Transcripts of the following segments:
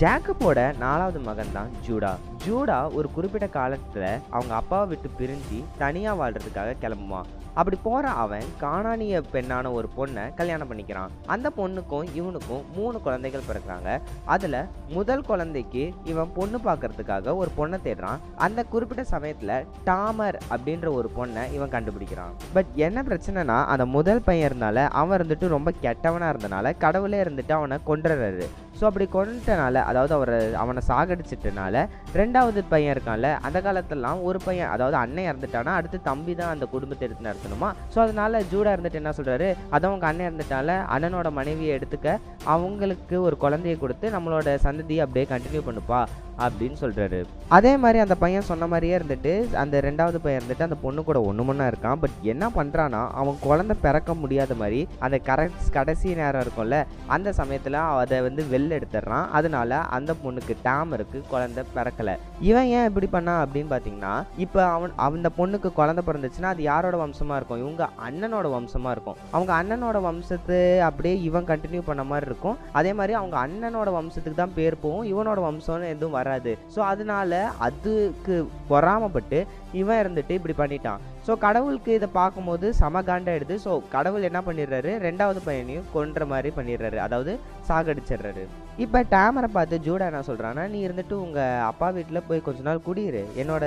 ஜேக்கபோட நாலாவது மகன் தான் ஜூடா. ஜூடா ஒரு குறிப்பிட்ட காலத்துல அவங்க அப்பாவை விட்டு பிரிஞ்சு தனியா வாழ்றதுக்காக கிளம்புவான். அப்படி போற அவன் காணானிய பெண்ணான ஒரு பொண்ணை கல்யாணம் பண்ணிக்கிறான். அந்த பொண்ணுக்கும் இவனுக்கும் மூணு குழந்தைகள் பிறக்கிறாங்க. அதுல முதல் குழந்தைக்கு இவன் பொண்ணு பார்க்கறதுக்காக ஒரு பொண்ணை தேடுறான். அந்த குறிப்பிட்ட சமயத்துல டாமர் அப்படின்ற ஒரு பொண்ணை இவன் கண்டுபிடிக்கிறான். பட் என்ன பிரச்சனைனா அந்த முதல் பையன் இருந்தால அவன் இருந்துட்டு ரொம்ப கெட்டவனா இருந்தனால கடவுளே இருந்துட்டு அவனை கொண்டுறாரு ஸோ அப்படி கொண்டுட்டனால அதாவது அவரை அவனை சாகடிச்சிட்டனால ரெண்டாவது பையன் இருக்கான்ல அந்த காலத்திலலாம் ஒரு பையன் அதாவது அண்ணன் இறந்துட்டானா அடுத்து தம்பி தான் அந்த குடும்பத்தை எடுத்து நடத்தணுமா? ஸோ அதனால ஜூடா இருந்துட்டு என்ன சொல்றாரு? அதான் அவங்க அண்ணன் இறந்துட்டால அண்ணனோட மனைவியை எடுத்துக்க அவங்களுக்கு ஒரு குழந்தைய கொடுத்து நம்மளோட சந்ததியை அப்படியே கண்டினியூ பண்ணுப்பா அப்படின்னு சொல்கிறாரு அதே மாதிரி அந்த பையன் சொன்ன மாதிரியே இருந்துட்டு அந்த ரெண்டாவது பையன் இருந்துட்டு அந்த பொண்ணு கூட ஒன்று மண்ணா இருக்கான். பட் என்ன பண்ணுறான்னா அவன் குழந்தை பிறக்க முடியாத மாதிரி அந்த கரெக்ட் கடைசி நேரம் இருக்கும்ல அந்த சமயத்தில் அதை வந்து வெளில எடுத்துடுறான். அதனால அந்த பொண்ணுக்கு டேம் இருக்கு குழந்தை பிறக்கல. இவன் ஏன் இப்படி பண்ணா அப்படின்னு பார்த்தீங்கன்னா இப்போ அவன் அந்த பொண்ணுக்கு குழந்தை பிறந்துச்சுன்னா அது யாரோட வம்சமா இருக்கும்? இவங்க அண்ணனோட வம்சமா இருக்கும். அவங்க அண்ணனோட வம்சத்தை அப்படியே இவன் கண்டினியூ பண்ண மாதிரி இருக்கும். அதே மாதிரி அவங்க அண்ணனோட வம்சத்துக்கு தான் பேர் போகும். இவனோட வம்சம்னு எதுவும் வராது. ஸோ அதனால அதுக்கு பொறாமப்பட்டு இவன் இருந்துட்டு இப்படி பண்ணிட்டான். ஸோ கடவுளுக்கு இதை பார்க்கும்போது சமகாண்டாக எடுத்து ஸோ கடவுள் என்ன பண்ணிடுறாரு? ரெண்டாவது பையனையும் கொன்ற மாதிரி பண்ணிடுறாரு. அதாவது சாகடிச்சிடுறாரு. இப்போ டேமரை பார்த்து ஜூடா என்ன சொல்கிறான்னா நீ இருந்துட்டு உங்கள் அப்பா வீட்டில் போய் கொஞ்ச நாள் குடியிரு. என்னோட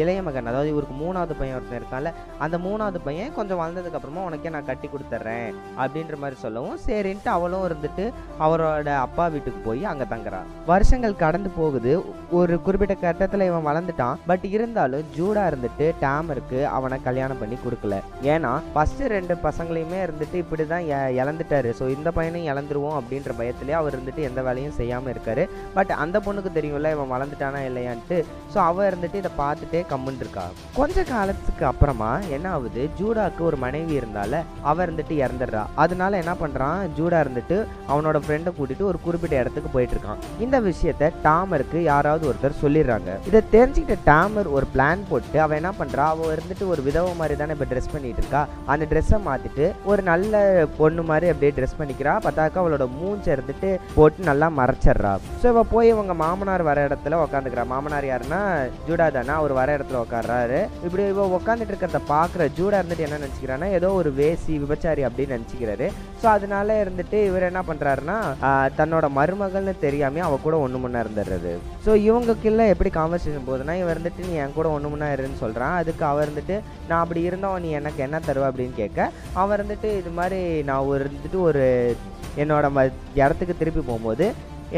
இளைய மகன் அதாவது இவருக்கு மூணாவது பையன் ஒருத்தன் இருக்கான்ல அந்த மூணாவது பையன் கொஞ்சம் வளர்ந்ததுக்கப்புறமா உனக்கே நான் கட்டி கொடுத்துட்றேன் அப்படின்ற மாதிரி சொல்லவும் சரின்ட்டு அவளும் இருந்துட்டு அவரோட அப்பா வீட்டுக்கு போய் அங்கே தங்குறா. வருஷங்கள் கடந்து போகுது. ஒரு குறிப்பிட்ட கட்டத்தில் இவன் வளர்ந்துட்டான். பட் இருந்தாலும் ஜூடா இருந்துட்டு டேமருக்கு அவனை கல்யாணம் பண்ணி கொடுக்கல. ஏன்னா ஃபஸ்ட்டு ரெண்டு பசங்களையுமே இருந்துட்டு இப்படி தான் இழந்துட்டாரு. ஸோ இந்த பையனையும் இழந்துருவோம் அப்படின்ற பயத்திலே அவர் இருந்துட்டு எந்த வேலையும் செய்யாமல் இருக்காரு. பட் அந்த பொண்ணுக்கு தெரியும்ல இவன் வளர்ந்துட்டானா இல்லையான்ட்டு. ஸோ அவ இருந்துட்டு இதை பார்த்துட்டே கம்முன்னு இருக்கா கொஞ்ச காலத்துக்கு அப்புறமா என்ன ஆகுது? ஜூடாக்கு ஒரு மனைவி இருந்தால அவள் இருந்துட்டு இறந்துடுறா. அதனால என்ன பண்றான்? ஜூடா இருந்துட்டு அவனோட ஃப்ரெண்டை கூட்டிட்டு ஒரு குறிப்பிட்ட இடத்துக்கு போயிட்டு இருக்கான் இந்த விஷயத்த டாமருக்கு யாராவது ஒருத்தர் சொல்லிடுறாங்க. இதை தெரிஞ்சுக்கிட்ட டாமர் ஒரு பிளான் போட்டு அவன் என்ன பண்ணுறா அவள் இருந்துட்டு ஒரு விதவை மாதிரி தானே இப்போ ட்ரெஸ் பண்ணிட்டு இருக்கா அந்த ட்ரெஸ்ஸை மாற்றிட்டு ஒரு நல்ல பொண்ணு மாதிரி அப்படியே ட்ரெஸ் பண்ணிக்கிறா. பார்த்தாக்கா அவளோட மூஞ்சை இருந்துட்டு போட்டு நல்லா மறைச்சிடுறா. ஸோ இவ போய் இவங்க மாமனார் வர இடத்துல உட்காந்துக்கிறா மாமனார் யாருன்னா ஜூடா தானே அவர் வர இடத்துல உட்காடுறாரு இப்படி இவ உட்காந்துட்டு இருக்கிறத பார்க்குற ஜூடா இருந்துட்டு என்ன நினச்சிக்கிறான்னா ஏதோ ஒரு வேசி விபச்சாரி அப்படின்னு நினச்சிக்கிறாரு. ஸோ அதனால இருந்துட்டு இவர் என்ன பண்ணுறாருன்னா தன்னோட மருமகள்னு தெரியாமே அவ கூட ஒன்று முன்னா இருந்துடுறது. ஸோ இவங்களுக்குள்ள எப்படி கான்வர்சேஷன் போகுதுன்னா இவன் இருந்துட்டு நீ என் கூட ஒன்று முன்னா இருன்னு சொல்கிறான் அதுக்கு அவர் இருந்துட்டு நான் அப்படி இருந்தவன் நீ எனக்கு என்ன தருவ? அப்படின்னு கேட்க அவன் இருந்துட்டு இது மாதிரி நான் ஒரு இருந்துட்டு ஒரு என்னோட ம இடத்துக்கு திருப்பி போகும்போது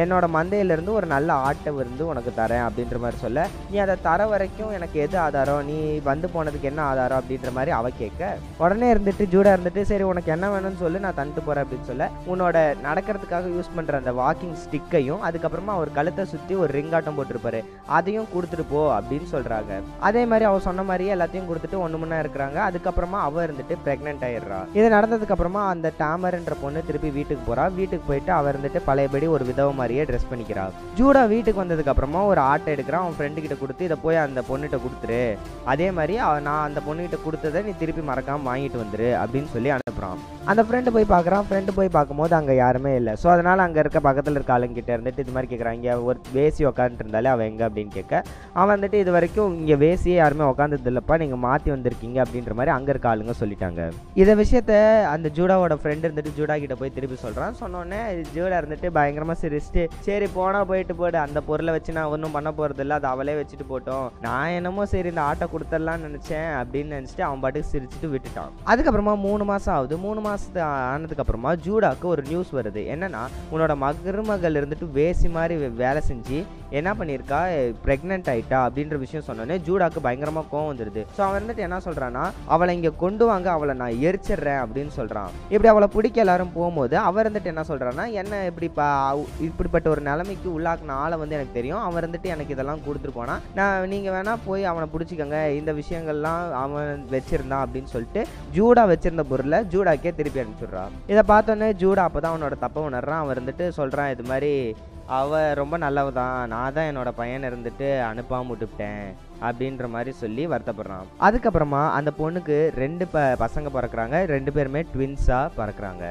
என்னோட மந்தையிலேருந்து ஒரு நல்ல ஆட்டை வந்து உனக்கு தரேன் அப்படின்ற மாதிரி சொல்ல நீ அதை தர வரைக்கும் எனக்கு எது ஆதாரம்? நீ வந்து போனதுக்கு என்ன ஆதாரம்? அப்படின்ற மாதிரி அவ கேட்க உடனே இருந்துட்டு ஜூடாக இருந்துட்டு சரி உனக்கு என்ன வேணும்னு சொல்லு நான் தந்துட்டு போகிறேன் அப்படின்னு சொல்ல உன்னோட நடக்கிறதுக்காக யூஸ் பண்ணுற அந்த வாக்கிங் ஸ்டிக்கையும் அதுக்கப்புறமா அவர் கழுத்தை சுற்றி ஒரு ரிங்காட்டம் போட்டிருப்பாரு. அதையும் கொடுத்துட்டு போ அப்படின்னு சொல்கிறாங்க அதே மாதிரி அவ சொன்ன மாதிரியே எல்லாத்தையும் கொடுத்துட்டு ஒன்று முன்னா இருக்கிறாங்க. அதுக்கப்புறமா அவ இருந்துட்டு ப்ரெக்னென்ட் ஆயிடுறா. இது நடந்ததுக்கப்புறமா அந்த டாமர்ன்ற பொண்ணு திருப்பி வீட்டுக்கு போகிறா வீட்டுக்கு போயிட்டு அவர் இருந்துட்டு பழையபடி ஒரு விதவை மாதிரியே ட்ரெஸ் பண்ணிக்கிறா. ஜூடா வீட்டுக்கு வந்ததுக்கு அப்புறமா ஒரு ஆட்டை எடுக்கிறான். அவன் ஃப்ரெண்டு கிட்ட கொடுத்து இதை போய் அந்த பொண்ணுகிட்ட கொடுத்துரு. அதே மாதிரி நான் அந்த பொண்ணுகிட்ட கொடுத்ததை நீ திருப்பி மறக்காம வாங்கிட்டு வந்துரு அப்படின்னு சொல்லி அனுப்புறான். அந்த ஃப்ரெண்டு போய் பார்க்குறான். ஃப்ரெண்டு போய் பார்க்கும்போது அங்கே யாருமே இல்லை. ஸோ அதனால் அங்கே இருக்க பக்கத்தில் இருக்க ஆளுங்கிட்ட இருந்துட்டு இது மாதிரி கேட்குறான் இங்கே ஒரு வேசி உட்காந்துருந்தாலே இருந்தாலே அவன் எங்கே அப்படின்னு கேட்க அவன் வந்துட்டு இது வரைக்கும் இங்கே வேசியே யாருமே உட்காந்தது இல்லைப்பா நீங்கள் மாற்றி வந்திருக்கீங்க அப்படின்ற மாதிரி அங்கே இருக்க ஆளுங்க சொல்லிட்டாங்க. இதை விஷயத்த அந்த ஜூடாவோட ஃப்ரெண்டு இருந்துட்டு ஜூடா கிட்ட போய் திருப்பி சொல்கிறான் சொன்னோடனே ஜூடா இருந்துட்டு பயங்கரமாக வச்சுட்டு சரி போனால் போயிட்டு போடு. அந்த பொருளை வச்சு நான் ஒன்றும் பண்ண போகிறதில்ல இல்லை அதை அவளே வச்சுட்டு போட்டோம். நான் என்னமோ சரி இந்த ஆட்டை கொடுத்துடலாம்னு நினச்சேன் அப்படின்னு நினச்சிட்டு அவன் பாட்டுக்கு சிரிச்சுட்டு விட்டுட்டான். அதுக்கப்புறமா மூணு மாதம் ஆகுது. மூணு மாதத்து ஆனதுக்கு அப்புறமா ஜூடாக்கு ஒரு நியூஸ் வருது. என்னன்னா உன்னோட மருமகள் இருந்துட்டு வேசி மாதிரி வே- வேலை செஞ்சு என்ன பண்ணியிருக்கா ப்ரெக்னென்ட் ஆயிட்டா அப்படின்ற விஷயம் சொன்னோன்னே ஜூடாக்கு பயங்கரமாக கோவம் வந்துடுது ஸோ அவன் வந்துட்டு என்ன சொல்கிறான்னா அவளை இங்கே கொண்டு வாங்க அவளை நான் எரிச்சிடுறேன் அப்படின்னு சொல்கிறான் இப்படி அவளை பிடிக்க எல்லாரும் போகும்போது அவர் வந்துட்டு என்ன சொல்கிறான்னா என்ன இப்படி பா இப்படிப்பட்ட ஒரு நிலைமைக்கு உள்ளாக்குன ஆளை வந்து எனக்கு தெரியும். அவன் வந்துட்டு எனக்கு இதெல்லாம் கொடுத்துட்டு போனா நான் நீங்கள் வேணால் போய் அவனை பிடிச்சிக்கோங்க. இந்த விஷயங்கள்லாம் அவன் வச்சிருந்தான் அப்படின்னு சொல்லிட்டு ஜூடா வச்சிருந்த பொருளை ஜூடாக்கே திருப்பி அனுப்பிச்சுடுறான் இதை பார்த்தோன்னே ஜூடா அப்போ தான் அவனோட தப்பை உணர்றான். அவன் வந்துட்டு சொல்கிறான் இது மாதிரி அவள் ரொம்ப நல்லவ தான் நான் தான் என்னோட பையன் இருந்துட்டு அனுப்பாமல் விட்டுவிட்டேன் அப்படின்ற மாதிரி சொல்லி வருத்தப்படுறான். அதுக்கப்புறமா அந்த பொண்ணுக்கு ரெண்டு ப பசங்க பிறக்கிறாங்க. ரெண்டு பேருமே ட்வின்ஸாக பிறக்கறாங்க.